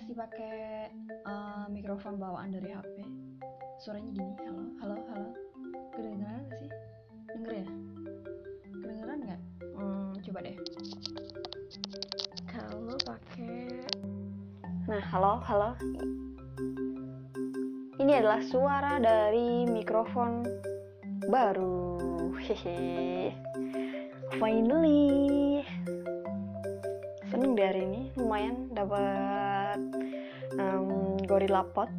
masih pakai uh, mikrofon bawaan dari HP suaranya gini halo halo halo. Kedengeran gak sih? Denger ya? Kedengeran nggak? Hmm, coba deh. Kalau pakai nah halo halo. Ini adalah suara dari mikrofon baru. Hehe. Finally. Seneng deh hari ini. Lumayan dapat um, gorilla pot.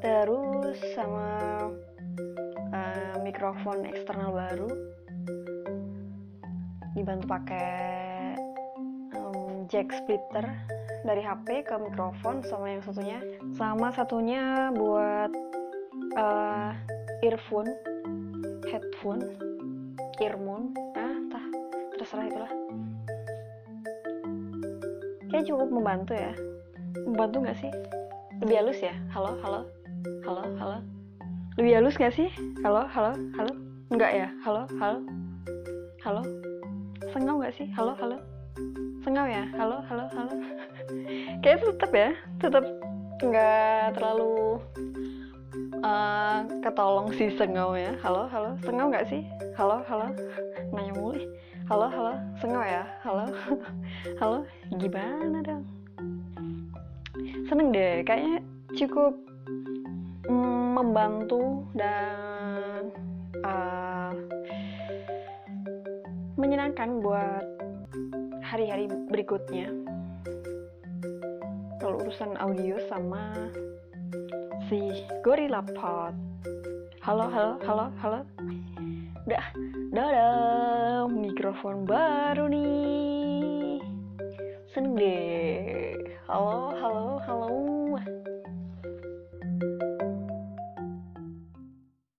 Terus sama uh, mikrofon eksternal baru. Dibantu pakai um, jack splitter dari HP ke mikrofon sama yang satunya. Sama satunya buat uh, earphone headphone earphone. Ah tah terserah itulah. Kayak cukup membantu ya membantu nggak sih? Lebih halus ya? Halo halo? Halo halo? Lebih halus nggak sih? Halo halo halo? Nggak ya? Halo halo? Halo? Sengau nggak sih? Halo halo? Sengau ya? Halo halo halo? Kayak tetap ya? Tetap nggak terlalu uh, ketolong si sengau ya? Halo halo? Sengau nggak sih? Halo halo? Nanya mulai halo halo? Sengau ya? Halo? Halo? Gimana dong seneng deh. Kayaknya cukup mm, membantu dan uh, menyenangkan buat hari-hari berikutnya. Kalau urusan audio sama si Gorilla Pod. Halo halo halo halo. Udah dadah. Mikrofon baru nih Sunday. Gitu ya? halo halo halo